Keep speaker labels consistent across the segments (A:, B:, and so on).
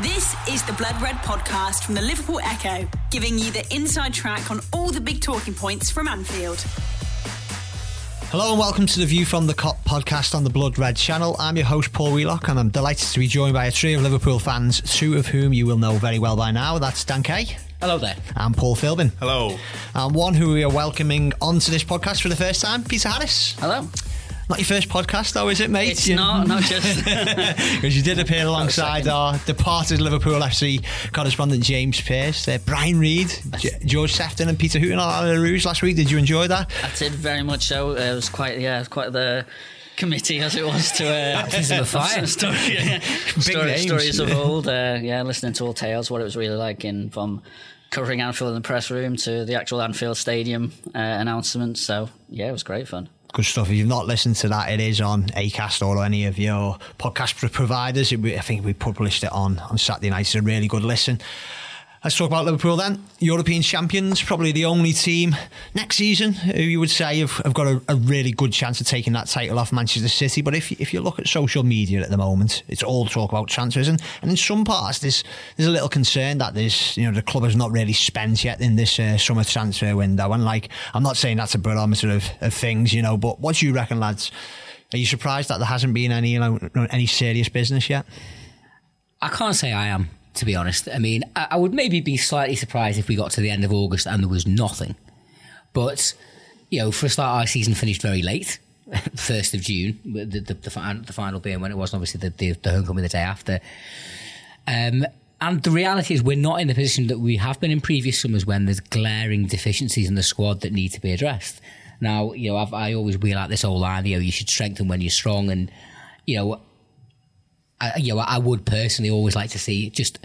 A: This is the Blood Red podcast from the Liverpool Echo, giving you the inside track on all the big talking points from Anfield.
B: Hello and welcome to the View from the Kop podcast on the Blood Red channel. I'm your host Paul Wheelock and I'm delighted to be joined by a trio of Liverpool fans, two of whom you will know very well by now. That's Dan Kay.
C: Hello there.
B: And Paul Philbin.
D: Hello.
B: And one who we are welcoming onto this podcast for the first time, Peter Harris.
C: Hello.
B: Not your first podcast, though, is it, mate?
C: It's not, not just.
B: Because you did appear alongside our departed Liverpool FC correspondent James Pearce, uh, Brian Reid, G- George Sefton, and Peter Hooton on the Rouge last week. Did you enjoy that?
C: I did very much so. It was quite, yeah, it was quite the committee as it was to uh,
E: Baptism of fire.
C: story, yeah. Story-
B: names.
C: stories of old. Uh, yeah, listening to all tales, what it was really like in from covering Anfield in the press room to the actual Anfield Stadium uh, announcements. So yeah, it was great fun.
B: Good stuff. If you've not listened to that, it is on Acast or any of your podcast providers. It, I think we published it on, on Saturday night. It's a really good listen. Let's talk about Liverpool then. European champions, probably the only team next season who you would say have, have got a, a really good chance of taking that title off Manchester City. But if, if you look at social media at the moment, it's all talk about transfers. And, and in some parts, there's there's a little concern that there's you know the club has not really spent yet in this uh, summer transfer window. And like, I'm not saying that's a barometer of, of things, you know, but what do you reckon, lads? Are you surprised that there hasn't been any you know, any serious business yet?
E: I can't say I am, to be honest. I mean, I, would maybe be slightly surprised if we got to the end of August and there was nothing. But, you know, for a start, our season finished very late, 1st of June, the, the, the, the final being when it was obviously the, the, the homecoming the day after. Um, and the reality is, we're not in the position that we have been in previous summers when there's glaring deficiencies in the squad that need to be addressed. Now, you know, I've, I always wheel out this old line, you know, you should strengthen when you're strong. And, you know, I, you know, I would personally always like to see just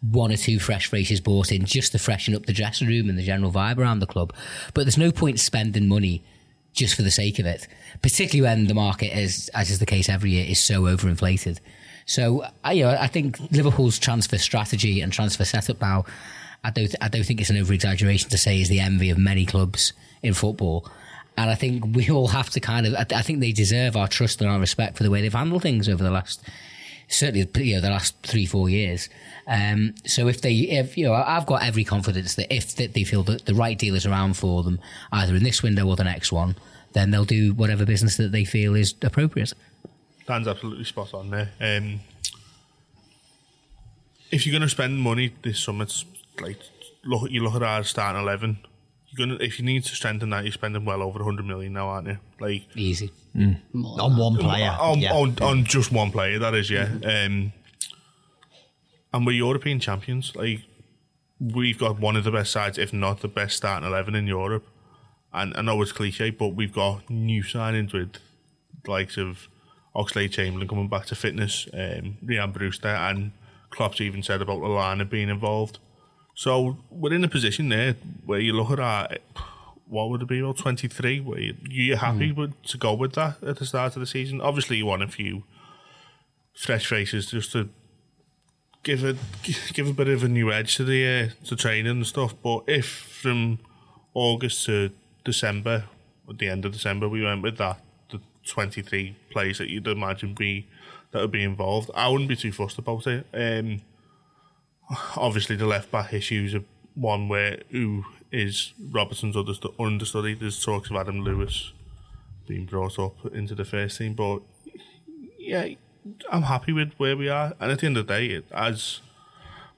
E: one or two fresh faces brought in just to freshen up the dressing room and the general vibe around the club. But there's no point spending money just for the sake of it, particularly when the market is, as is the case every year, is so overinflated. So, I, you know, I think Liverpool's transfer strategy and transfer setup now, I don't, I don't think it's an over exaggeration to say is the envy of many clubs in football. And I think we all have to kind of, I, I think they deserve our trust and our respect for the way they've handled things over the last certainly you know the last three four years. Um, so if they if you know I've got every confidence that if they feel that the right deal is around for them either in this window or the next one, then they'll do whatever business that they feel is appropriate.
D: Dan's absolutely spot on there. Um, if you're going to spend money this summer, like look you look at our starting eleven. You're gonna if you need to strengthen that, you're spending well over 100 million now, aren't you? Like
E: Easy.
C: More
B: On one player.
D: on,
B: yeah.
D: on, on just one player, that is, yeah. Um, and we're European champions. Like we've got one of the best sides, if not the best starting eleven in Europe. And I know it's cliche, but we've got new signings with the likes of Oxlade Chamberlain coming back to fitness, um, Ryan Brewster, and Klopp's even said about Lallana being involved. So we're in a position there where you look at our, what would it be, about 23, where you, you're happy with, to go with that at the start of the season. Obviously, you want a few fresh faces just to give a give a bit of a new edge to the uh, to training and stuff. But if from August to December, at the end of December, we went with that the 23 players that you'd imagine be that would be involved, I wouldn't be too fussed about it. Um, obviously, the left back issues are one where who is Robertson's understu- understudy. There's talks of Adam Lewis being brought up into the first team, but yeah, I'm happy with where we are. And at the end of the day, it, as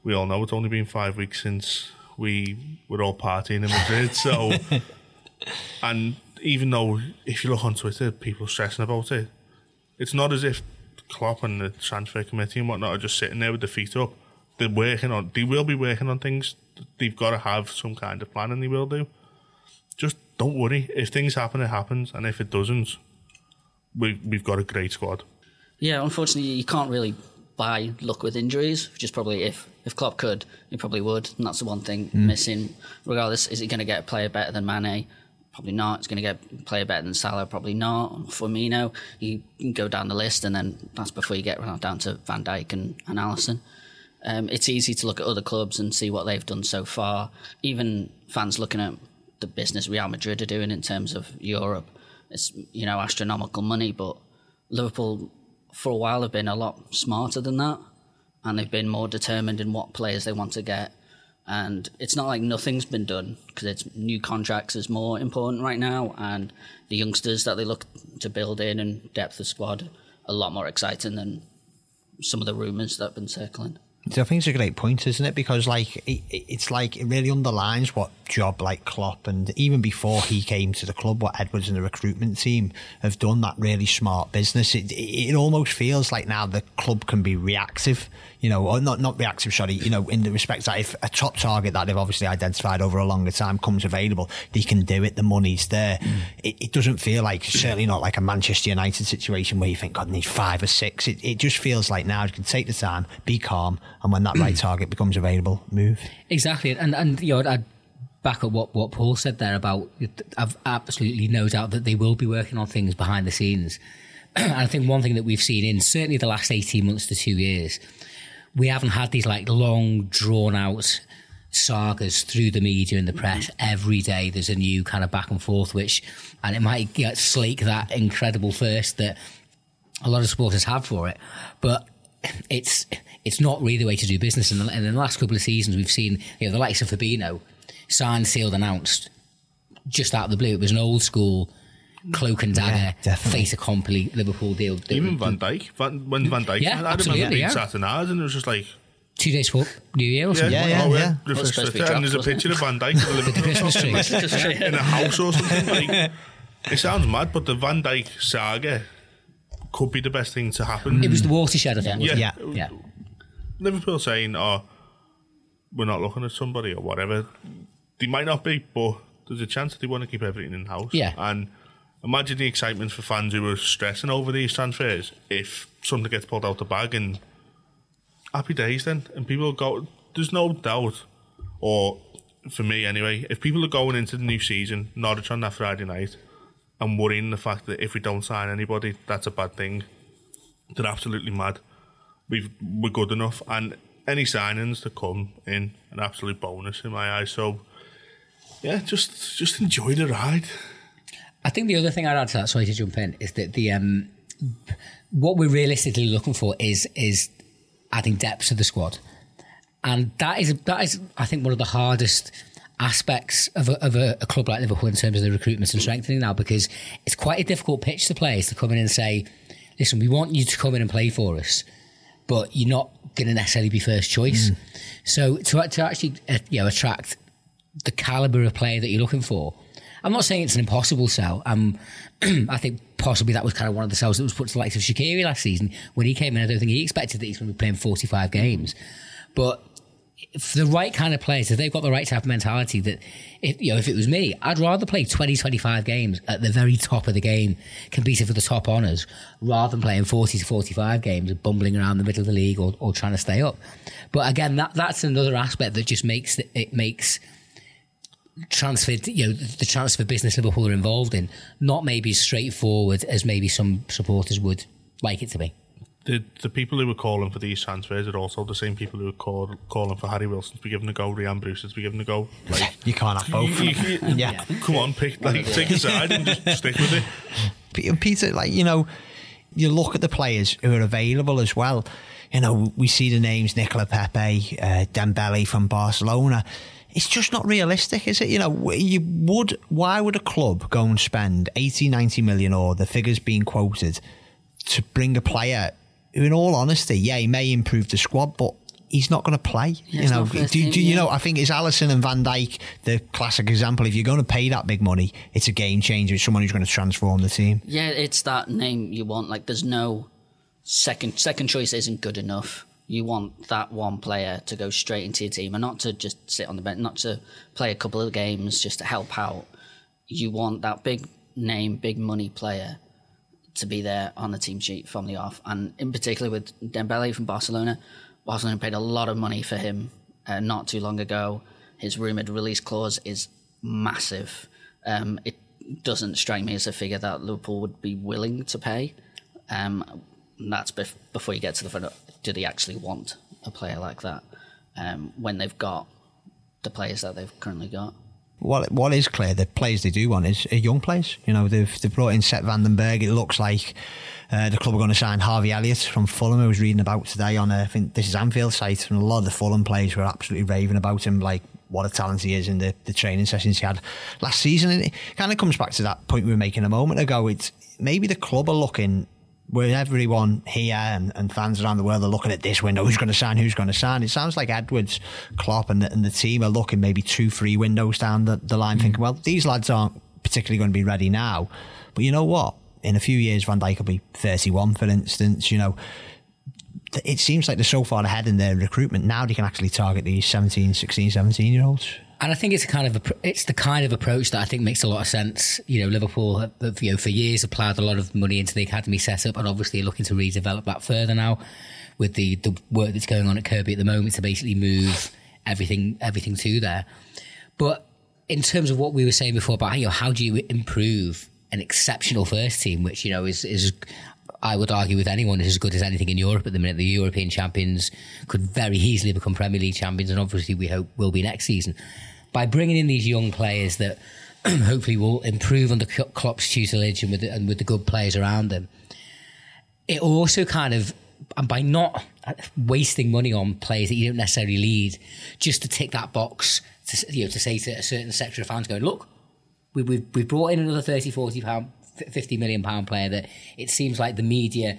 D: we all know, it's only been five weeks since we were all partying in Madrid. So, and even though if you look on Twitter, people stressing about it, it's not as if Klopp and the transfer committee and whatnot are just sitting there with their feet up. They're working on. They will be working on things. They've got to have some kind of plan, and they will do. Just don't worry. If things happen, it happens, and if it doesn't, we we've got a great squad.
C: Yeah, unfortunately, you can't really buy luck with injuries, which is probably if if Klopp could, he probably would. And that's the one thing mm. missing. Regardless, is he going to get a player better than Mane? Probably not. He's going to get a player better than Salah? Probably not. Firmino, you can go down the list, and then that's before you get down to Van Dijk and, and Alisson. Um, it's easy to look at other clubs and see what they've done so far. Even fans looking at the business Real Madrid are doing in terms of Europe, it's you know astronomical money, but Liverpool for a while have been a lot smarter than that. and they've been more determined in what players they want to get. And it's not like nothing's been done because it's new contracts is more important right now, and the youngsters that they look to build in and depth of squad a lot more exciting than some of the rumours that have been circling.
B: I think it's a great point, isn't it? Because like it, it's like it really underlines what job like Klopp and even before he came to the club, what Edwards and the recruitment team have done that really smart business. It, it almost feels like now the club can be reactive, you know, or not not reactive. Sorry, you know, in the respect that if a top target that they've obviously identified over a longer time comes available, they can do it. The money's there. Mm. It, it, doesn't feel like certainly not like a Manchester United situation where you think God I need five or six. It, it just feels like now you can take the time, be calm and when that right target becomes available, move.
E: Exactly, and and you know, I'd back up what what Paul said there about. I've absolutely no doubt that they will be working on things behind the scenes. and I think one thing that we've seen in certainly the last eighteen months to two years, we haven't had these like long drawn out sagas through the media and the press every day there's a new kind of back and forth which and it might get slake that incredible thirst that a lot of supporters have for it but it's it's not really the way to do business. And in the last couple of seasons, we've seen you know the likes of Fabinho signed, sealed, announced just out of the blue. It was an old school cloak and dagger, yeah, fait accompli Liverpool deal.
D: Even Van Dijk, Van, when Van Dijk,
E: yeah,
D: I
E: absolutely,
D: remember being
E: yeah.
D: sat in ours, and it was just like
E: two days for New Year or something.
B: Yeah, yeah,
D: oh,
B: yeah.
D: The
C: was
D: first
C: supposed to be
D: Twitter, and there's a picture of Van Dijk with
E: the Christmas tree.
D: in a house or something. Like, it sounds mad, but the Van Dijk saga could be the best thing to happen.
E: It was the watershed, I think.
D: yeah.
B: Yeah.
E: yeah.
D: Liverpool saying, "Oh, we're not looking at somebody or whatever." They might not be, but there's a chance that they want to keep everything in house.
E: Yeah.
D: And imagine the excitement for fans who were stressing over these transfers if something gets pulled out of the bag and happy days then, and people go. There's no doubt, or for me anyway, if people are going into the new season, Norwich on that Friday night, and worrying the fact that if we don't sign anybody, that's a bad thing. They're absolutely mad we've we're good enough, and any signings that come in an absolute bonus in my eyes. So yeah, just just enjoy the ride.
E: I think the other thing I'd add to that, sorry to jump in, is that the um, what we're realistically looking for is is adding depth to the squad, and that is that is I think one of the hardest aspects of a, of a, a club like Liverpool in terms of the recruitment and strengthening now because it's quite a difficult pitch to players to come in and say, listen, we want you to come in and play for us but you're not going to necessarily be first choice. Mm. So to, to actually uh, you know attract the caliber of player that you're looking for, I'm not saying it's an impossible sell. Um, I think possibly that was kind of one of the sells that was put to the likes of Shaqiri last season when he came in. I don't think he expected that he's going to be playing 45 games, but for the right kind of players, if they've got the right type of mentality that, if, you know, if it was me, I'd rather play 20, 25 games at the very top of the game, competing for the top honours, rather than playing 40 to 45 games bumbling around the middle of the league or, or trying to stay up. But again, that that's another aspect that just makes it makes transfer, you know, the transfer business Liverpool are involved in, not maybe as straightforward as maybe some supporters would like it to be
D: the the people who were calling for these transfers are also the same people who were call, calling for Harry Wilson to be given a go, Ryan Brewster to be given a go. Like
B: you can't have both.
D: You, you,
B: yeah,
D: come on, pick like take a side and just stick with it.
B: Peter, like you know, you look at the players who are available as well. You know, we see the names Nicola Pepe, uh, Dembele from Barcelona. It's just not realistic, is it? You know, you would. Why would a club go and spend 80, 90 million or the figures being quoted to bring a player who, in all honesty, yeah, he may improve the squad, but he's not going to play.
C: Yeah,
B: you know, do,
C: team,
B: do you
C: yeah.
B: know? I think it's Alisson and Van Dijk, the classic example. If you're going to pay that big money, it's a game changer. It's someone who's going to transform the team.
C: Yeah, it's that name you want. Like, there's no second second choice isn't good enough. You want that one player to go straight into your team and not to just sit on the bench, not to play a couple of games just to help out. You want that big name, big money player to be there on the team sheet from the off. And in particular with Dembele from Barcelona, Barcelona paid a lot of money for him uh, not too long ago. His rumoured release clause is massive. Um, it doesn't strike me as a figure that Liverpool would be willing to pay. Um, that's bef- before you get to the front. Do they actually want a player like that um, when they've got the players that they've currently got?
B: what what is clear, the players they do want is young players. You know, they've they've brought in Sepp van den Berg. It looks like uh, the club are going to sign Harvey Elliott from Fulham. I was reading about today on I think this is Anfield site, and a lot of the Fulham players were absolutely raving about him, like what a talent he is in the, the training sessions he had last season. And it kind of comes back to that point we were making a moment ago. It's maybe the club are looking where everyone here and, and, fans around the world are looking at this window, who's going to sign, who's going to sign. It sounds like Edwards, Klopp, and the, and the team are looking maybe two, three windows down the, the line, mm. thinking, well, these lads aren't particularly going to be ready now. But you know what? In a few years, Van Dijk will be 31, for instance. You know, it seems like they're so far ahead in their recruitment. Now they can actually target these 17, 16, 17 year olds.
E: And I think it's a kind of a, it's the kind of approach that I think makes a lot of sense. You know, Liverpool, have, you know, for years ploughed a lot of money into the academy setup, and obviously looking to redevelop that further now with the the work that's going on at Kirkby at the moment to basically move everything everything to there. But in terms of what we were saying before about you know how do you improve an exceptional first team, which you know is is I would argue with anyone is as good as anything in Europe at the minute. The European champions could very easily become Premier League champions, and obviously we hope will be next season by bringing in these young players that hopefully will improve under Klopp's tutelage and with the, and with the good players around them. It also kind of and by not uh, wasting money on players that you don't necessarily lead, just to tick that box to you know to say to a certain sector of fans going, look, we, we've we've brought in another 30, 40 pound, 50 million pound player that it seems like the media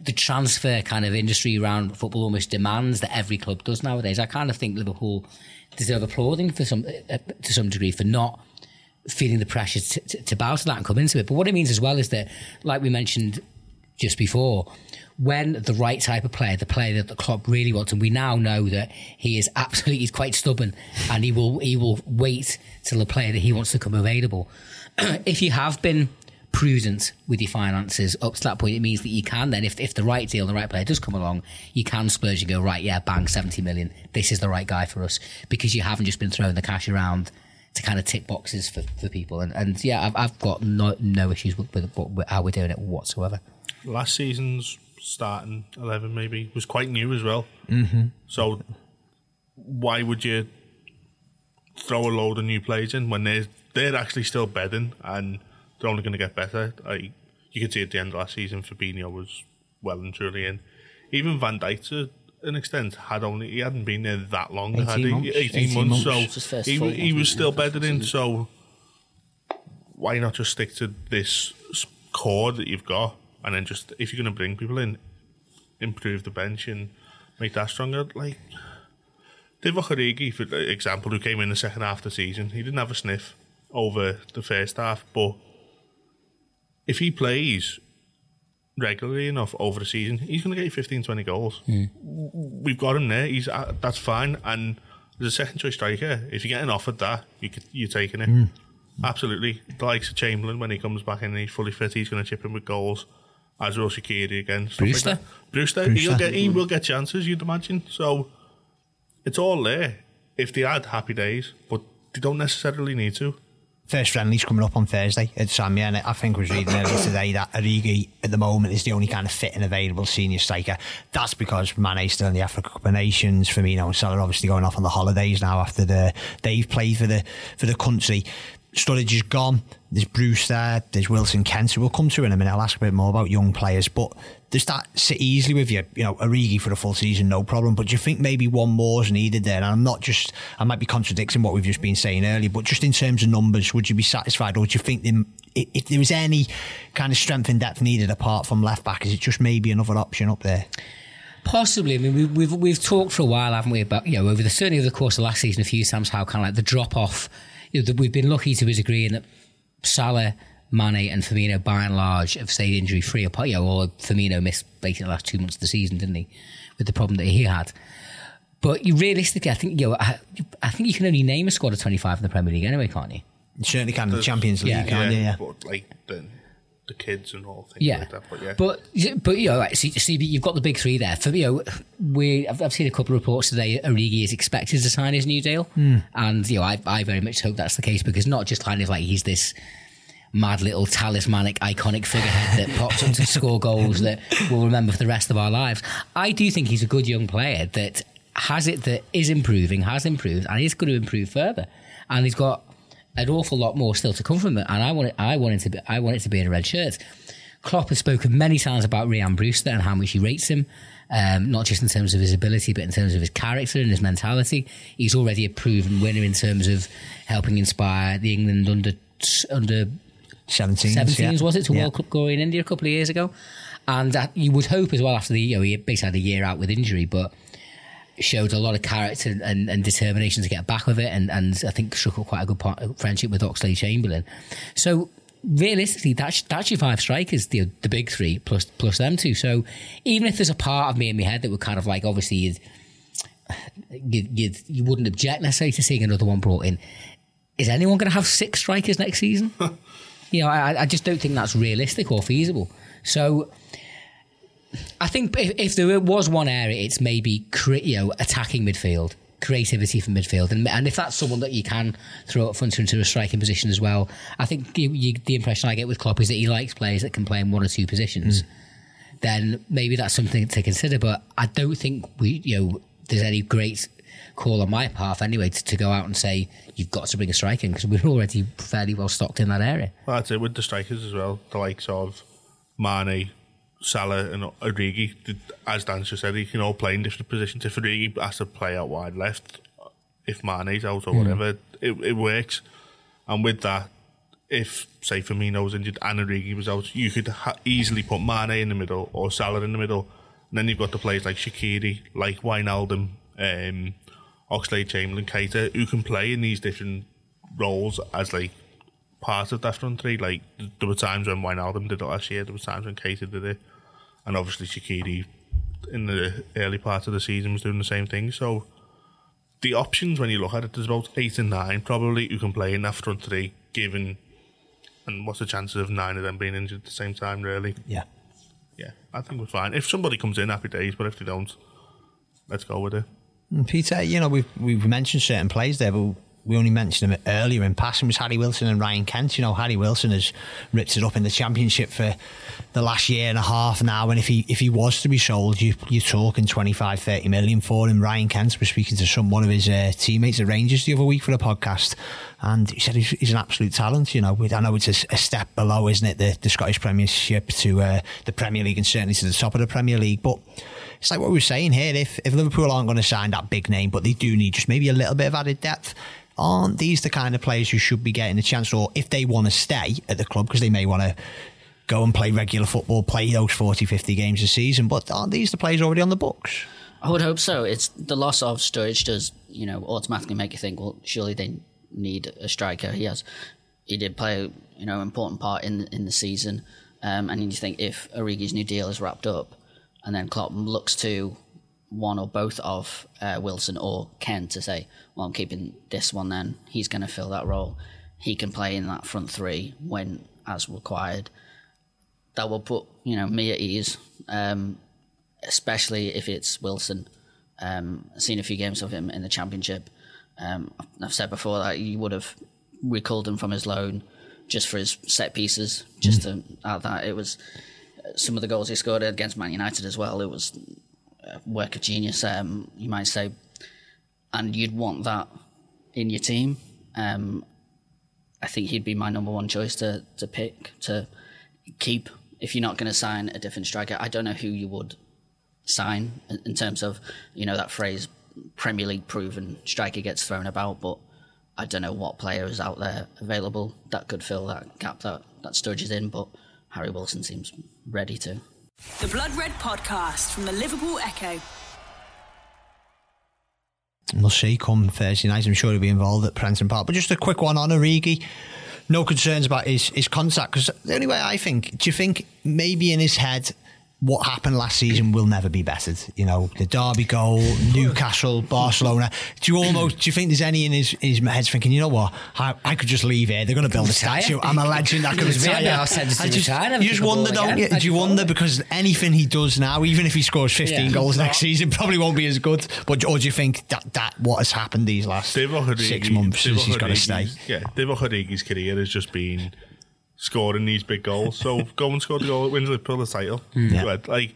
E: the transfer kind of industry around football almost demands that every club does nowadays. I kind of think Liverpool deserve applauding for some uh, to some degree for not feeling the pressure to, to, to bow to that and come into it. But what it means as well is that, like we mentioned just before, when the right type of player, the player that the club really wants, and we now know that he is absolutely he's quite stubborn, and he will he will wait till the player that he wants to come available. if you have been prudent with your finances up to that point, it means that you can then, if, if the right deal, the right player does come along, you can splurge and go, right, yeah, bang, 70 million. This is the right guy for us because you haven't just been throwing the cash around to kind of tick boxes for, for people. And, and yeah, I've, I've got no, no issues with, with, with how we're doing it whatsoever.
D: Last season's starting 11 maybe was quite new as well.
B: Mm-hmm.
D: So why would you throw a load of new players in when they're, they're actually still bedding and – they're only going to get better. I, you could see at the end of last season, Fabinho was well and truly in. Even Van Dijk, to an extent, had only he hadn't been there that long.
B: 18
D: had he?
B: months.
D: 18,
B: 18
D: months.
B: months.
D: So he, he was still bedded in. So why not just stick to this core that you've got, and then just if you're going to bring people in, improve the bench and make that stronger. Like Divock Origi, for example, who came in the second half of the season, he didn't have a sniff over the first half, but if he plays regularly enough over the season, he's going to get you 15, 20 goals.
E: Mm.
D: We've got him there. He's uh, that's fine. And as a second choice striker, if you're getting offered that, you could, you're taking it.
B: Mm.
D: Absolutely. The likes of Chamberlain when he comes back in, he's fully fit. He's going to chip in with goals. As will Shaqiri again.
E: Brewster.
D: Like Brewster.
B: Brewster.
D: He'll get, he will get chances, you'd imagine. So it's all there if they had happy days, but they don't necessarily need to
B: first friendly's coming up on Thursday at Samia, and I think I was reading earlier today that Origi at the moment is the only kind of fit and available senior striker. That's because Mane's still in the Africa Cup of Nations. Firmino and Salah obviously going off on the holidays now after the they've played for the for the country. Sturridge is gone. There's Bruce there. There's Wilson Kent, who we'll come to in a minute. I'll ask a bit more about young players, but does that sit easily with you? You know, Origi for a full season, no problem. But do you think maybe one more is needed there? And I'm not just, I might be contradicting what we've just been saying earlier, but just in terms of numbers, would you be satisfied, or do you think if there was any kind of strength and depth needed apart from left back, is it just maybe another option up there?
E: Possibly. I mean, we've, we've we've talked for a while, haven't we? About you know, over the certainly over the course of last season, a few times how kind of like the drop off you know, we've been lucky to a degree in that Salah, Mane, and Firmino, by and large, have stayed injury free. Apart, you know, or Firmino missed basically the last two months of the season, didn't he, with the problem that he had. But you realistically, I think you know, I, I think you can only name a squad of twenty five in the Premier League anyway, can't you?
B: You certainly can in the Champions League,
E: yeah,
B: can't
D: yeah,
B: you? Yeah.
D: But like the, the kids and all things
E: Yeah,
D: like that. But yeah.
E: but but you know, right, so, so you've got the big three there. For you know, we I've, I've seen a couple of reports today. Origi is expected to sign his new deal, hmm. and you know, I I very much hope that's the case because not just kind of like he's this mad little talismanic iconic figurehead that pops up to score goals that we'll remember for the rest of our lives. I do think he's a good young player that has it that is improving, has improved, and is going to improve further. And he's got an awful lot more still to come from it, and I want it. I want it to be. I want it to be in a red shirt. Klopp has spoken many times about Ryan Brewster and how much he rates him, um, not just in terms of his ability, but in terms of his character and his mentality. He's already a proven winner in terms of helping inspire the England under under
B: 17s,
E: 17s
B: yeah.
E: was it to
B: Yeah.
E: World Cup glory in India a couple of years ago, and uh, you would hope as well after the you know he basically had a year out with injury, but showed a lot of character and, and determination to get back with it, and, and I think struck up quite a good part, friendship with Oxlade Chamberlain. So realistically, that's that's your five strikers, the the big three plus plus them two. So even if there's a part of me in my head that would kind of like obviously you'd, you'd, you'd you wouldn't object necessarily to seeing another one brought in. Is anyone going to have six strikers next season? you know, I, I just don't think that's realistic or feasible. So I think if, if there was one area, it's maybe cre- you know attacking midfield, creativity from midfield, and and if that's someone that you can throw up front into a striking position as well. I think you, you, the impression I get with Klopp is that he likes players that can play in one or two positions. Hmm. Then maybe that's something to consider. But I don't think we you know there's any great call on my part anyway to, to go out and say you've got to bring a striker in because we're already fairly well stocked in that area.
D: Well, that's it with the strikers as well. The likes of Mane, Salah, and Origi. As Dan just said, he can all play in different positions. If Origi has to play out wide left, if Mane's out or whatever, it, it works. And with that, if say Firmino was injured and Origi was out, you could ha- easily put Mane in the middle or Salah in the middle. And then you've got the players like Shaqiri, like Wijnaldum, um, Oxlade Chamberlain, Keita, who can play in these different roles as like part of that front three. Like there were times when Wijnaldum did it last year, there were times when Keita did it, and obviously Shaqiri in the early part of the season was doing the same thing. So the options when you look at it, there's about eight and nine probably who can play in that front three, given and what's the chances of nine of them being injured at the same time? Really,
B: Yeah.
D: yeah, I think we're fine. If somebody comes in, happy days. But if they don't, let's go with it.
B: And Peter, you know, we've we've mentioned certain players there, but we only mentioned them earlier in passing was Harry Wilson and Ryan Kent. You know, Harry Wilson has ripped it up in the championship for the last year and a half now. And if he if he was to be sold, you you're talking 25, 30 million for him. Ryan Kent was speaking to some one of his uh, teammates at Rangers the other week for a podcast, and he said he's, he's an absolute talent. You know, I know it's a, a step below, isn't it, the, the Scottish Premiership to uh, the Premier League and certainly to the top of the Premier League, but it's like what we were saying here. If if Liverpool aren't going to sign that big name, but they do need just maybe a little bit of added depth, aren't these the kind of players who should be getting a chance? Or if they want to stay at the club because they may want to go and play regular football, play those 40, 50 games a season, but aren't these the players already on the books?
C: I would hope so. It's the loss of Sturridge does, you know, automatically make you think, well, surely they need a striker. He has, he did play, you know, important part in in the season, um, and you think if Origi's new deal is wrapped up, and then Klopp looks to one or both of uh, Wilson or Kent to say, well, I'm keeping this one. Then he's going to fill that role. He can play in that front three when as required. That will put you know me at ease. Um, especially if it's Wilson. Um, seen a few games of him in the Championship. Um, I've said before that you would have recalled him from his loan just for his set pieces, just to add that. It was some of the goals he scored against Man United as well. It was a work of genius, um, you might say. And you'd want that in your team. Um, I think he'd be my number one choice to, to pick, to keep if you're not going to sign a different striker. I don't know who you would sign in- in terms of you know that phrase Premier League proven striker gets thrown about, but I don't know what player is out there available that could fill that gap that that Sturridge is in. But Harry Wilson seems ready to.
A: The Blood Red Podcast from the Liverpool Echo.
B: And we'll see come Thursday night. I'm sure he'll be involved at Prenton Park. But just a quick one on Origi. No concerns about his, his contract. Because the only way I think, do you think maybe in his head, what happened last season will never be bettered? You know, the Derby goal, Newcastle, Barcelona. Do you almost, do you think there's any in his, in his head thinking, you know what, I, I could just leave here. They're going to build a
E: Retire.
B: statue. I'm a legend. I could
E: It's
B: retire.
E: really our
B: I just,
E: retire, never
B: you just
E: kick a ball
B: wonder, don't you? Do you
E: you
B: wonder because anything he does now, even if he scores 15
E: Yeah.
B: goals next season, probably won't be as good. But or do you think that that what has happened these last
D: Divock
B: six months since
D: Divock
B: he's got to stay?
D: Yeah, Divock Origi's career has just been scoring these big goals. So go and score the goal that wins Liverpool the title.
B: Yeah.
D: Go. Like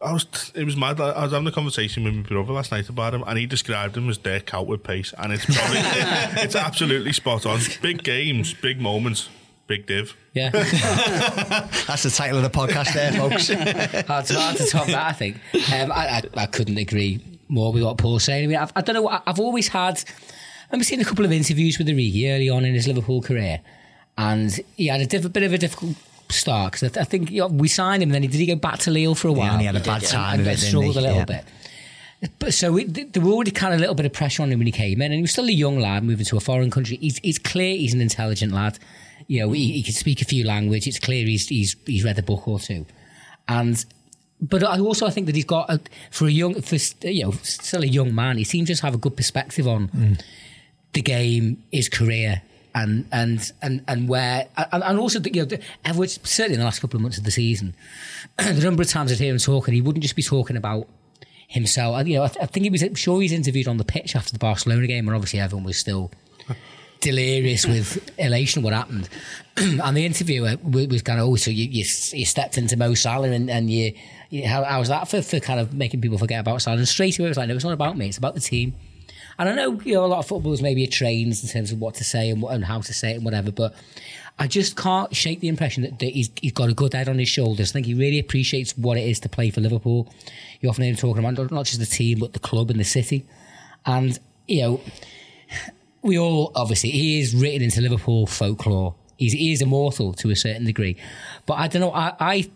D: I was, it was mad. I was having a conversation with my brother last night about him, and he described him as Dirk Kuyt with pace, and it's probably, it's absolutely spot on. Big games, big moments, big div.
E: Yeah,
B: That's the title of the podcast there, folks.
E: hard to, hard to top that. I think um, I, I, I couldn't agree more with what Paul's saying. I mean, I've, I don't know. I- I've always had. I've seen a couple of interviews with Origi early on in his Liverpool career, and he had a diff- bit of a difficult start because I, th- I think you know, we signed him. And then he did he go back to Lille for a while?
B: He had a bad
E: and-
B: time
E: and, and struggled a little
B: Yeah.
E: bit. But so it, there were already kind of a little bit of pressure on him when he came in, and he was still a young lad moving to a foreign country. He's, it's clear he's an intelligent lad. You know, he, he can speak a few languages. It's clear he's he's he's read a book or two, and but I also I think that he's got a, for a young for you know still a young man. He seems to have a good perspective on mm. the game, his career, and and and and where and, and also you know Edwards certainly in the last couple of months of the season, the number of times I'd hear him talking, he wouldn't just be talking about himself. And, You know, I, th- I think he was I'm sure he's interviewed on the pitch after the Barcelona game, and obviously everyone was still delirious with elation what happened. and the interviewer wa- was kind of, oh, so you, you, you stepped into Mo Salah and, and you, you how, how was that for, for kind of making people forget about Salah? And straight away it was like, no, it's not about me, it's about the team. And I know, you know, a lot of footballers maybe are trained in terms of what to say and, what, and how to say it and whatever, but I just can't shake the impression that, that he's, he's got a good head on his shoulders. I think he really appreciates what it is to play for Liverpool. You often hear him talking about not just the team, but the club and the city. And, you know, we all obviously he is written into Liverpool folklore. He's he is immortal to a certain degree, but I don't know. I, I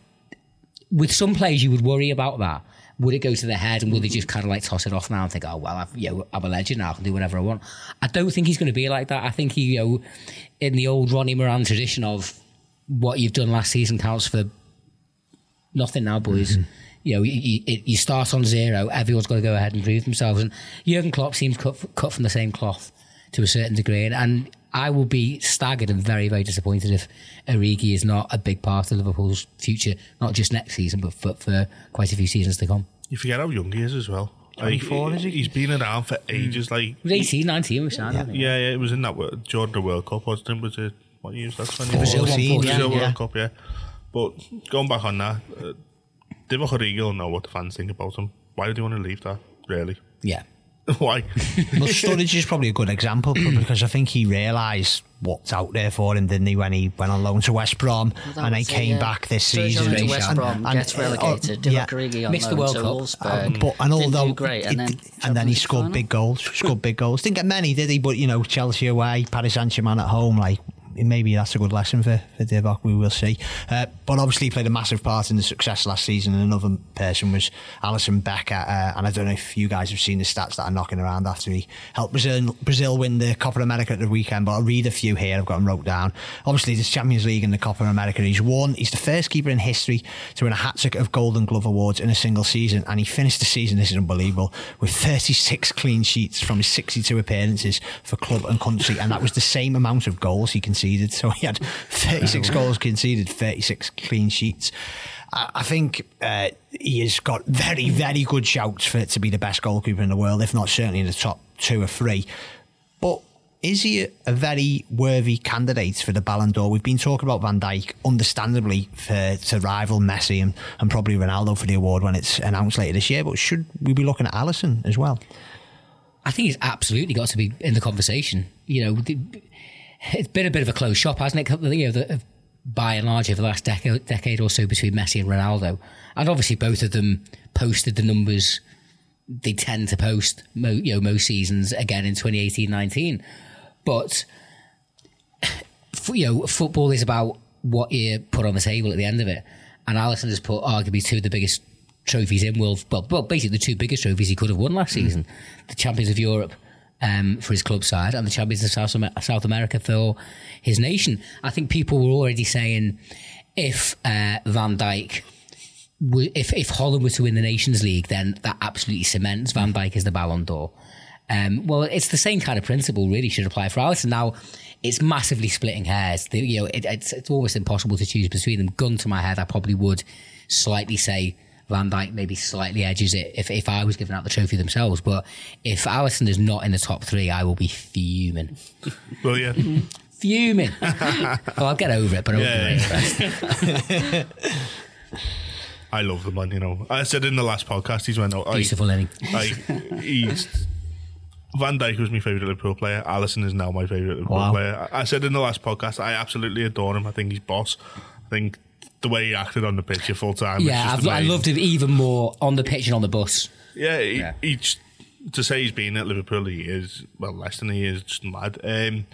E: with some players you would worry about that. Would it go to the head and would they just kind of like toss it off now and think, oh well, I've, you know, I'm a legend now, I can do whatever I want. I don't think he's going to be like that. I think he, you know, in the old Ronnie Moran tradition of what you've done last season counts for nothing now, boys. Mm-hmm. You know, you, you, you start on zero. Everyone's got to go ahead and prove themselves. And Jurgen Klopp seems cut cut from the same cloth to a certain degree. And, and I will be staggered and very very disappointed if Origi is not a big part of Liverpool's future, not just next season, but for, for quite a few seasons to come.
D: You forget how young he is as well. Like,
B: 24, is he?
D: He's been around for ages. Like,
E: He was 18, 19, we signed him.
D: yeah, yeah, it was in that Wo- during the World Cup, wasn't it? Was it what year was that? 20?
E: Brazil one,
B: Fourteen,
E: fourteen,
D: Brazil
B: yeah.
D: World Cup, yeah. But going back on that, uh, Divock Origi will know what the fans think about him. Why do he want to leave that? Really?
E: Yeah.
D: Why?
B: well, Sturridge is probably a good example because I think he realised what's out there for him, didn't he, when he went on loan to West Brom
C: That
B: and then
C: was it,
B: came
C: yeah.
B: back this
C: Sturridge
B: season.
C: went to West. Brom,
B: And-
C: gets
B: uh,
C: relegated.
B: oh,
C: Divock
B: yeah.
C: Origi on
E: Missed the World Cup.
C: Wolfsburg.
B: But and
C: Didn't
B: although
C: do great, and
B: it-
C: then
B: and then he scored
C: League
B: big goals, scored big goals. Didn't get many, did he? But you know, Chelsea away, Paris Saint Germain at home, like maybe that's a good lesson for for Divock. We will see. Uh, but obviously, he played a massive part in the success last season. And another person was Alisson Becker, uh, and I don't know if you guys have seen the stats that are knocking around after he helped Brazil Brazil win the Copa America at the weekend. But I'll read a few here. I've got them wrote down. Obviously, the Champions League and the Copa America he's won. He's the first keeper in history to win a hat trick of Golden Glove awards in a single season, and he finished the season. This is unbelievable with 36 clean sheets from his 62 appearances for club and country, and that was the same amount of goals he conceded. So he had 36 goals conceded, 36 clean sheets. I I think uh, he has got very, very good shouts for it to be the best goalkeeper in the world, if not certainly in the top two or three. But is he a, a very worthy candidate for the Ballon d'Or? We've been talking about Van Dijk, understandably, for to rival Messi and, and probably Ronaldo for the award when it's announced later this year. But should we be looking at Alisson as well?
E: I think he's absolutely got to be in the conversation. You know, the- it's been a bit of a closed shop, hasn't it? You know, the, uh, by and large over the last decade, decade or so between Messi and Ronaldo, and obviously both of them posted the numbers they tend to post, mo, you know, most seasons again in 2018-19. But you know, football is about what you put on the table at the end of it. And Alisson has put arguably two of the biggest trophies in world, well, well, basically the two biggest trophies he could have won last season: mm-hmm. the Champions of Europe um, for his club side and the Champions of South, South America for his nation. I think people were already saying if uh, Van Dijk. If, if Holland were to win the Nations League, then that absolutely cements Van Dijk as the Ballon d'Or. Um, well, it's the same kind of principle really should apply for Alisson. Now, it's massively splitting hairs. The- you know, it, it's, it's almost impossible to choose between them. Gun to my head, I probably would slightly say Van Dijk maybe slightly edges it if, if I was giving out the trophy themselves. But if Alisson is not in the top three, I will be fuming.
D: well, yeah.
E: Fuming. well, oh, I'll get over it, but I won't
D: Yeah,
E: be very impressed.
D: I love the man. You know, I said in the last podcast, he's went. Oh, I-
E: Beautiful inning.
D: Like he's Van Dijk was my favourite Liverpool player. Alisson is now my favourite Liverpool
B: Wow.
D: player. I I said in the last podcast, I absolutely adore him. I think he's boss. I think the way he acted on the pitch at full time.
E: Yeah, I've, I loved him even more on the pitch and on the bus.
D: Yeah, he,
E: Yeah.
D: he just- to say he's been at Liverpool he is well less than a year is just mad. Um,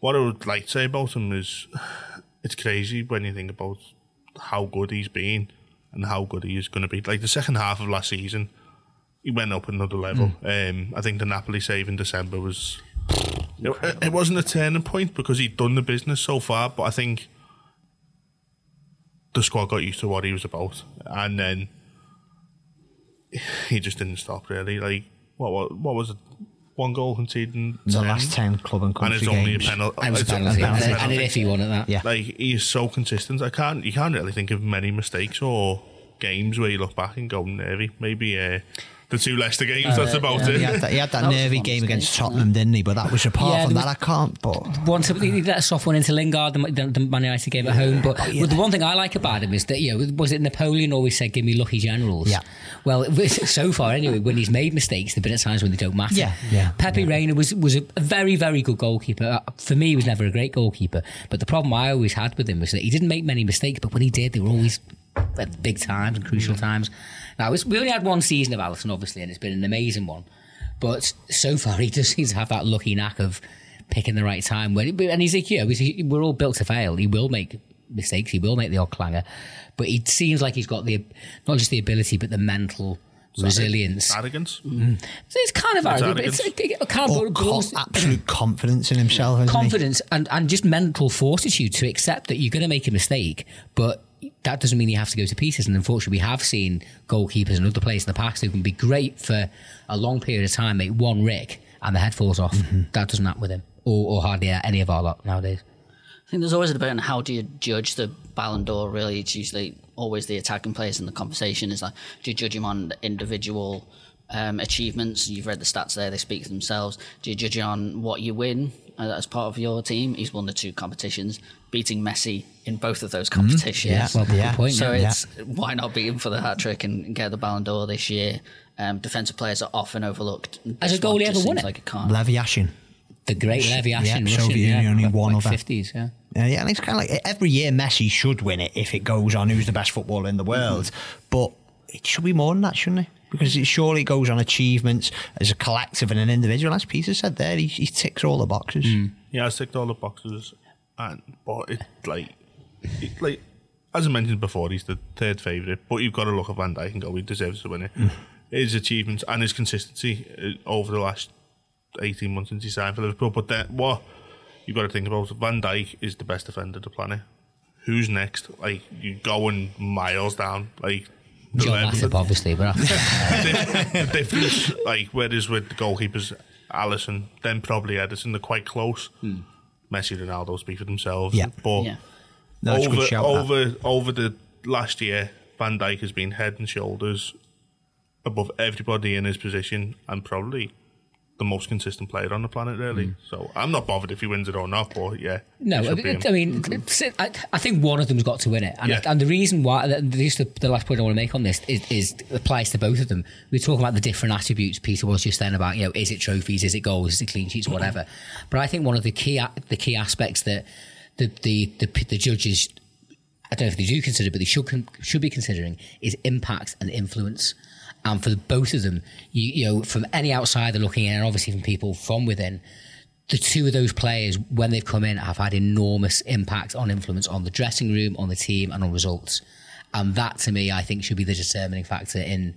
D: what I would like to say about him is it's crazy when you think about how good he's been and how good he is going to be. Like the second half of last season, he went up another level. Um, I think the Napoli save in December was. It, it wasn't a turning point because he'd done the business so far, but I think the squad got used to what he was about, and then he just didn't stop really. Like what what, what was it? One goal conceded in
B: The
D: 10,
B: last 10 club and
D: and
B: country
D: it's only a
B: games.
D: penalty.
E: And it was a
D: It's a-
E: penalty.
B: penalty.
E: And, and an iffy one at that.
B: Yeah.
D: like he is so consistent. I can't you can't really think of many mistakes or games where you look back and go nervy. Maybe uh, the two Leicester games. that's about
B: He
D: it.
B: had that, he had that,
C: That
B: nervy game against
C: wasn't
B: Tottenham, didn't he? But that was apart
E: Yeah,
B: from
E: there
B: that, I can't. But
E: Once he let a soft one into Lingard, the, the, the Man United game at home. But
B: Oh, yeah.
E: the one thing I like about him is that you know, was it Napoleon always said, "Give me lucky generals."
B: Yeah.
E: Well, so far anyway, when he's made mistakes, there've been at times when they don't matter.
B: Yeah, yeah,
E: Pepe Reina was was a very very good goalkeeper. Uh, For me, he was never a great goalkeeper. But the problem I always had with him was that he didn't make many mistakes, but when he did, they were always at big times and crucial times. Now we only had one season of Alisson, obviously, and it's been an amazing one. But so far, he just seems to have that lucky knack of picking the right time. When and he's like, you know, he's- we're all built to fail. He will make mistakes. He will make the odd clanger, but he seems like he's got the not just the ability, but the mental resilience.
D: Arrogance. Mm.
E: So it's kind of arrogant, but it's a, kind of
B: or co-
E: belongs-
B: absolute confidence in himself, isn't he?
E: confidence and, and just mental fortitude to accept that you're going to make a mistake, but that doesn't mean you have to go to pieces. And unfortunately, we have seen goalkeepers and other players in the past who can be great for a long period of time, make one rick, and the head falls off.
B: Mm-hmm.
E: That doesn't happen with him, or, or hardly any of our lot nowadays.
C: I think there's always a debate on how do you judge the Ballon d'Or. Really, it's usually always the attacking players in the conversation. Is like, do you judge him on individual um, achievements? You've read the stats there; they speak for themselves. Do you judge it on what you win uh, as part of your team? He's won the two competitions, beating Messi in both of those mm-hmm. competitions.
B: Yeah,
E: Well, good
B: yeah.
E: point.
C: So
E: yeah.
C: it's why not beat him for the hat trick and get the Ballon d'Or this year? Um, defensive players are often overlooked.
E: As a
C: This one
E: goalie
C: just
E: ever won
C: seems
E: it?
C: Like it can't.
B: Levi Yashin.
E: the great Levi
B: Yeah,
E: Yashin,
B: Soviet
E: Russian,
B: Union
E: yeah,
B: only
E: like-
B: one
E: like
B: other.
E: 50s, yeah.
B: Yeah, yeah, and it's kind of like every year Messi should win it if it goes on who's the best footballer in the mm-hmm. world. But it should be more than that, shouldn't it? Because it surely goes on achievements as a collective and an individual. As Peter said there, he, he ticks all the boxes. Mm.
D: Yeah, I ticked all the boxes, and but it like, it, like as I mentioned before, he's the third favourite. But you've got to look at Van Dijk and go, he deserves to win it. His achievements and his consistency uh, over the last eighteen months since he signed for Liverpool. But then what you've got to think about Van Dijk is the best defender the planet. Who's next? Like you going miles down, like. the
E: John
D: level-
E: Matip, obviously, but
D: the difference, like whereas with the goalkeepers, Alisson, then probably Ederson, they're quite close. Messi, Ronaldo speak for themselves.
B: Yeah.
D: but
C: Yeah.
B: No, it's a
D: over
B: that.
D: over over the last year, Van Dijk has been head and shoulders above everybody in his position, and probably the most consistent player on the planet. Really, mm. so I'm not bothered if he wins it or not. But yeah,
E: No, I mean. I mean, I, I think one of them's got to win it, and,
D: Yeah.
E: and the reason why, just the, the last point I want to make on this is, is applies to both of them. We're talking about the different attributes. Peter was just then about, you know, is it trophies, is it goals, is it clean sheets, whatever. But I think one of the key the key aspects that the the the, the judges, I don't know if they do consider, but they should should be considering is impact and influence. And for both of them, you, you know, from any outsider looking in, and obviously from people from within, the two of those players, when they've come in, have had enormous impact on influence on the dressing room, on the team, and on results. And that, to me, I think should be the determining factor in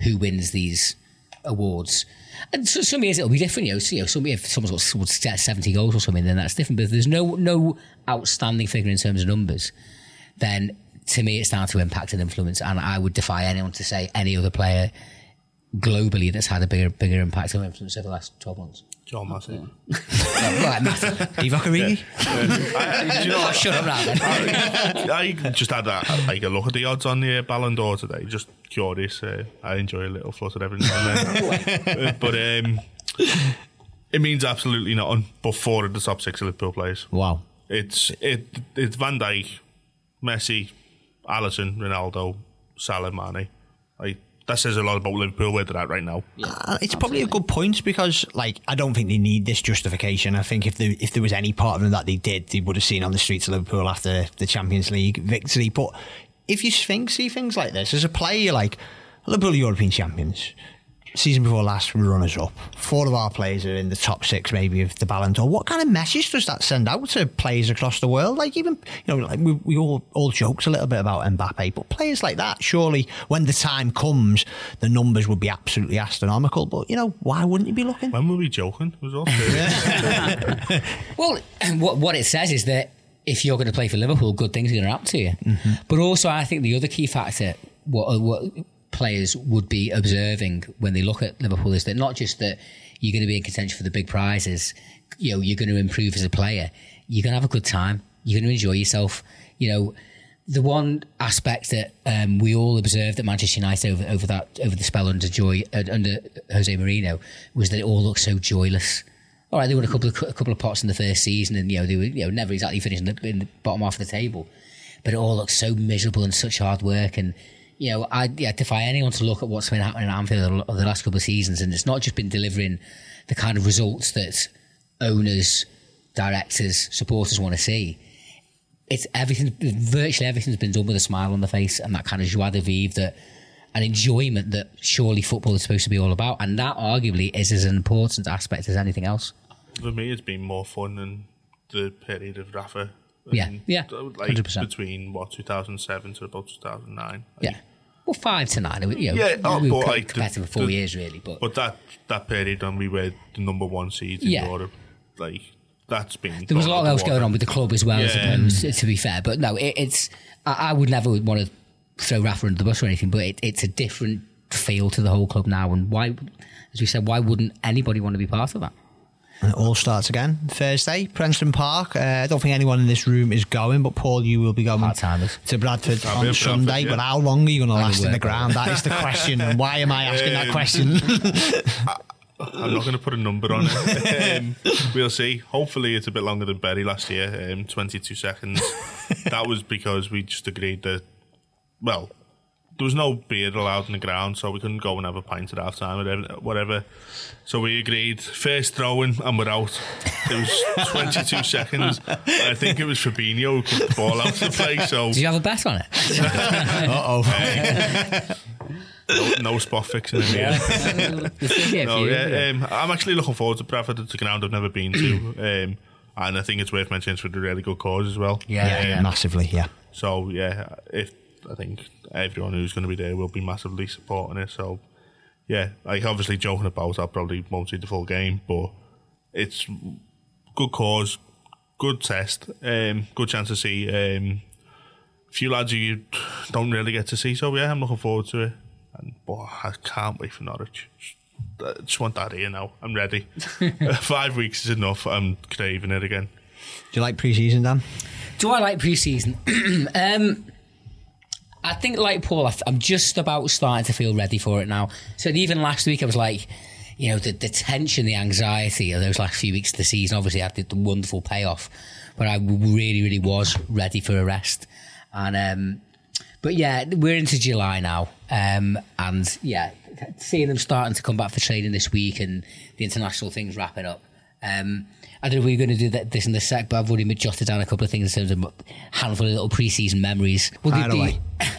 E: who wins these awards. And so, some years it'll be different. You know, so, you know some, if someone's got seventy goals or something, then that's different. But if there's no no outstanding figure in terms of numbers, then to me it's down to impact and influence. And I would defy anyone to say any other player globally that's had a bigger bigger impact and influence over the last twelve months.
D: John Massey.
E: right, Matthew.
B: Divock Origi?
D: I, do you know what?
E: Shut up now, then.
D: I, I just had a, like a look at the odds on the uh, Ballon d'Or today. Just curious. Uh, I enjoy a little flutter every now and then. Uh, but um, it means absolutely nothing. But four of the top six are Liverpool players.
B: Wow.
D: It's it it's Van Dijk, Messi, Alisson, Ronaldo, Salah, Mane. Like that says a lot about Liverpool where they're at right now.
B: Uh, it's probably a good point because, like, I don't think they need this justification. I think if there if there was any part of them that they did, they would have seen on the streets of Liverpool after the Champions League victory. But if you think see things like this as a player, you're like Liverpool are European champions. Season before last, we were runners up. Four of our players are in the top six, maybe of the Ballon d'Or. What kind of message does that send out to players across the world? Like even you know, like we, we all all jokes a little bit about Mbappe, but players like that, surely when the time comes, the numbers would be absolutely astronomical. But you know, why wouldn't you be looking?
D: When were we joking? It was all.
E: Well, what what it says is that if you're going to play for Liverpool, good things are going to happen to you. Mm-hmm. But also, I think the other key factor, what what players would be observing when they look at Liverpool is that not just that you're going to be in contention for the big prizes, you know, you're going to improve as a player. You're going to have a good time. You're going to enjoy yourself. You know, the one aspect that um, we all observed at Manchester United over, over that over the spell under Joy uh, under Jose Mourinho was that it all looked so joyless. All right, they won a couple of a couple of pots in the first season, and you know they were you know never exactly finishing in the, in the bottom half of the table, but it all looked so miserable and such hard work. And you know, I yeah, defy anyone to look at what's been happening at Anfield over the last couple of seasons, and it's not just been delivering the kind of results that owners, directors, supporters want to see it's everything virtually everything's been done with a smile on the face and that kind of joie de vivre that an enjoyment that surely football is supposed to be all about and that arguably is as an important aspect as anything else
D: For me, it's been more fun than the period of Rafa.
E: Yeah, yeah,
D: like
E: 100%.
D: between what 2007 to about 2009. Like,
E: yeah well five to nine you know,
D: Yeah, oh,
E: we were
D: like, the-
E: competitive for four
D: the-
E: years really but
D: But that that period when we were the number one seed in
E: Yeah.
D: Europe, like that's been.
E: there was a lot else going on with the club as well
D: Yeah.
E: opposed to, to be fair but no it, it's I, I would never want to throw Rafa under the bus or anything but it, it's a different feel to the whole club now and why as we said why wouldn't anybody want to be part of that
B: And it all starts again Thursday, Prenton Park. Uh, I don't think anyone in this room is going, but Paul, you will be going to Bradford
D: I'll
B: on
D: at Bradford,
B: Sunday.
D: yeah.
B: But how long are you going to last in the ground? That is the question. and why am I asking that
D: Um,
B: question?
D: I'm not going to put a number on it. um, we'll see. Hopefully, it's a bit longer than Bury last year. Um, 22 seconds. that was because we just agreed that. Well, there was no beer allowed in the ground, so we couldn't go and have a pint at half time or whatever- whatever. So we agreed first throwing and we're out. It was 22 seconds. I think it was Fabinho who kicked the ball out of the play. So
E: did you have a bet on it
B: Uh oh.
D: no, no spot fixing in here.
E: yeah,
D: No, yeah, um, I'm actually looking forward to Bradford. It's a ground I've never been to, um, and I think it's worth mentioning for the really good cause as well.
E: Yeah, yeah.
B: Massively, yeah.
D: So yeah, if I think everyone who's going to be there will be massively supporting it. So yeah, like obviously joking about, I probably won't see the full game, but it's good cause, good test, um, good chance to see um, a few lads who you don't really get to see. So yeah, I'm looking forward to it, and boy, I can't wait for Norwich. I just want that here now. I'm ready. Five weeks is enough. I'm craving it again.
B: Do you like pre-season, Dan?
E: Do I like preseason? um, I think, like Paul, I I'm just about starting to feel ready for it now. So even last week, I was like, you know, the, the tension, the anxiety of those last few weeks of the season obviously had the, the wonderful payoff. But I really, really was ready for a rest. And um, but yeah, we're into July now, um, and yeah, seeing them starting to come back for training this week and the international things wrapping up. Um, I don't know if we're going to do that, this in the sec, but I've already jotted down a couple of things in terms of a handful of little pre-season memories. Well,
B: Fire
E: the,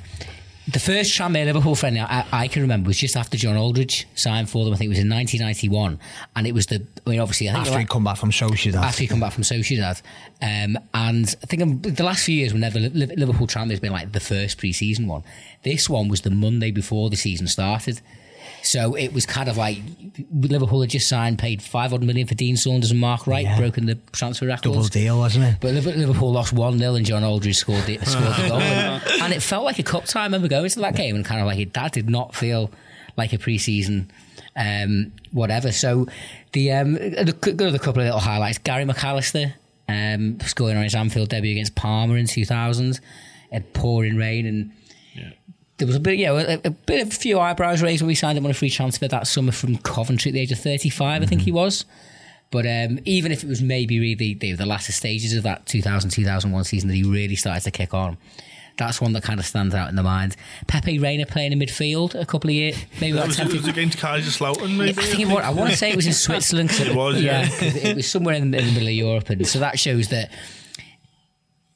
E: the first Tranmere Liverpool friendly I, I can remember was just after John Aldridge signed for them. I think it was in 1991, and it was the. I mean, obviously, I think
B: After he come back from Sociedad.
E: after he come back from Sociedad. Um, and I think um, the last few years, whenever Li- Li- Liverpool Tranmere has been like the first pre-season one, this one was the Monday before the season started. So it was kind of like Liverpool had just signed, paid 500 million for Dean Saunders and Mark Wright,
B: Yeah.
E: broken the transfer records.
B: Double deal, wasn't it?
E: But Liverpool lost 1 0 and John Aldridge scored the, scored the goal. And, and it felt like a cup tie. I remember going to that game and kind of like that did not feel like a pre season um, whatever. So the um, another couple of little highlights. Gary McAllister um, scoring on his Anfield debut against Parma in 2000. It pouring rain and there was a bit, yeah, a, a bit of a few eyebrows raised when we signed him on a free transfer that summer from Coventry at the age of 35, I think he was. But um, even if it was maybe really the, the latter stages of that 2000 2001 season that he really started to kick on, that's one that kind of stands out in the mind. Pepe Reina playing in midfield a couple of years, maybe
D: That was,
E: 10
D: it was against Kaiserslautern, maybe.
E: I think it was, I want to say it was in Switzerland.
D: It was, yeah.
E: 'cause it was somewhere in the, in the middle of Europe, and so that shows that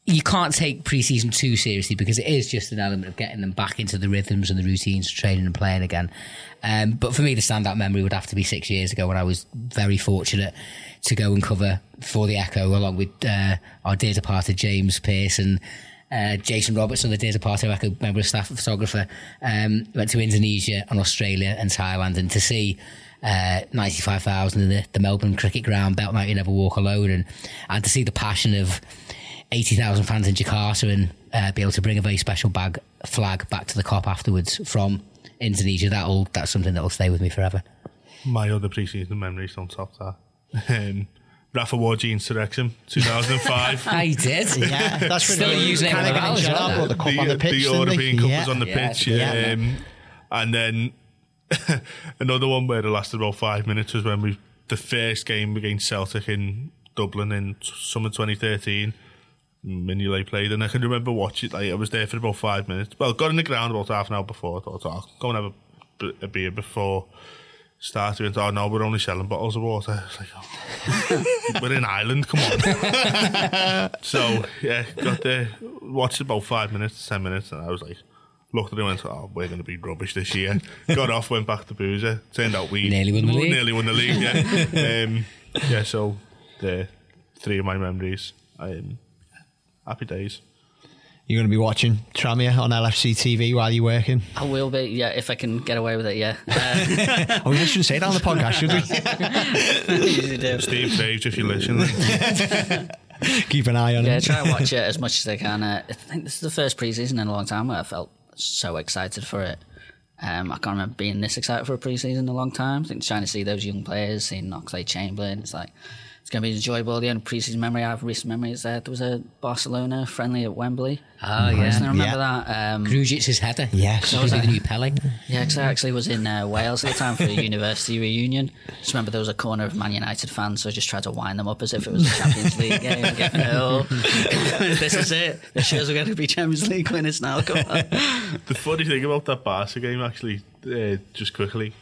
E: you can't take pre-season too seriously because it is just an element of getting them back into the rhythms and the routines of training and playing again. Um, but for me, the standout memory would have to be six years ago when I was very fortunate to go and cover for the Echo along with uh, our dear departed James Pearson. Uh, Jason Robertson, the dear departed Echo member of staff photographer, um, went to Indonesia and Australia and Thailand, and to see uh, 95,000 in the, the Melbourne Cricket Ground, Belt Night You Never Walk Alone, and, and to see the passion of 80,000 fans in Jakarta and uh, be able to bring a very special bag flag back to the Kop afterwards from Indonesia. That'll that's something that'll stay with me forever.
D: My other pre-season memories don't top that. Um, Rafa Warjean's selection, 2005.
E: I did.
B: Yeah, that's
E: Still
B: really
E: using it
B: kind of
E: with
B: got
E: Val,
B: a job
E: yeah.
B: or the cup on the pitch.
D: the
B: didn't
D: European? Cup
B: yeah.
D: was on the
E: Yeah,
D: pitch.
B: yeah.
D: Um, and then another one where it lasted about five minutes was when we the first game against Celtic in Dublin in summer 2013. Mignolet played, and I can remember watching. Like I was there for about five minutes. Well, got in the ground about half an hour before. I thought, oh, I'll go and have a beer before starting. And oh no, we're only selling bottles of water. It's like, oh, we're in Ireland. Come on. so yeah, got there, watched about five minutes, ten minutes, and I was like, looked at it and went, "Oh, we're going to be rubbish this year." got off, went back to Boozer. Turned out we
E: Nearly won the league.
D: Nearly won the league. Yeah, um, yeah. So the three of my memories. Um, happy days.
B: You're going to be watching Tranmere on LFC TV while you're working.
C: I will be, yeah, if I can get away with it, yeah. Uh,
B: Oh, we shouldn't say that on the podcast, should we?
C: I usually do.
D: Steve Taves, if you listen.
B: Keep an eye on it.
C: Yeah,
B: him.
C: try and watch it as much as I can. Uh, I think this is the first preseason in a long time where I felt so excited for it. Um, I can't remember being this excited for a preseason in a long time. I think trying to see those young players, seeing Oxlade Chamberlain, it's like it's going to be enjoyable. The only preseason memory I have, recent memory, is that there was a Barcelona friendly at Wembley.
E: Oh,
C: I
E: yeah.
C: remember
B: Yeah.
C: that. Um,
E: Grujic's header.
B: Yes.
E: That was the new Pele.
C: yeah, because I actually was in uh, Wales at the time for a university reunion. Just remember there was a corner of Man United fans, so I just tried to wind them up as if it was a Champions League game. get, no, this is it. The shows are going to be Champions League winners now. Come on.
D: The funny thing about that Barca game, actually, uh, just quickly,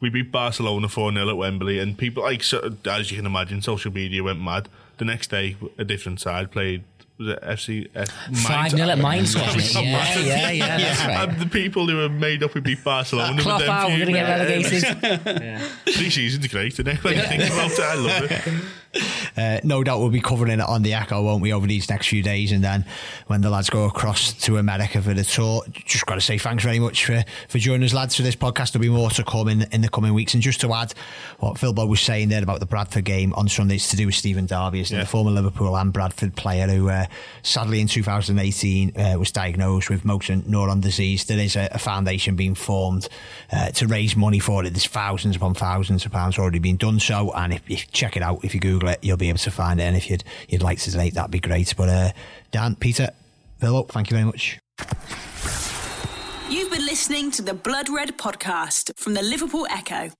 D: we beat Barcelona 4 0 at Wembley, and people, like, so, as you can imagine, social media went mad. The next day, a different side played. Was it FC? F,
E: 5 0 at Mainz, wasn't it? Yeah,
D: Massive.
E: yeah, yeah, that's right.
D: And the people who were made up we beat Barcelona.
E: Cloth
D: with them
E: out, we're going to get
D: few-
E: relegated.
D: Three seasons great, isn't it? When you think about it, I love it.
B: Uh, no doubt we'll be covering it on the Echo, won't we, over these next few days? And then when the lads go across to America for the tour, just got to say thanks very much for, for joining us, lads, for this podcast. There'll be more to come in, in the coming weeks. And just to add what Phil Bob was saying there about the Bradford game on Sunday, it's to do with Stephen Darby?
D: Yeah.
B: the former Liverpool and Bradford player who uh, sadly in 2018 uh, was diagnosed with motor neuron disease. There is a, a foundation being formed uh, to raise money for it. There's thousands upon thousands of pounds already been done so. And if you check it out, if you Google it, you'll be able to find it. And if you'd, you'd like to donate, that'd be great. But uh, Dan, Peter, Philip, thank you very much.
A: You've been listening to the Blood Red podcast from the Liverpool Echo.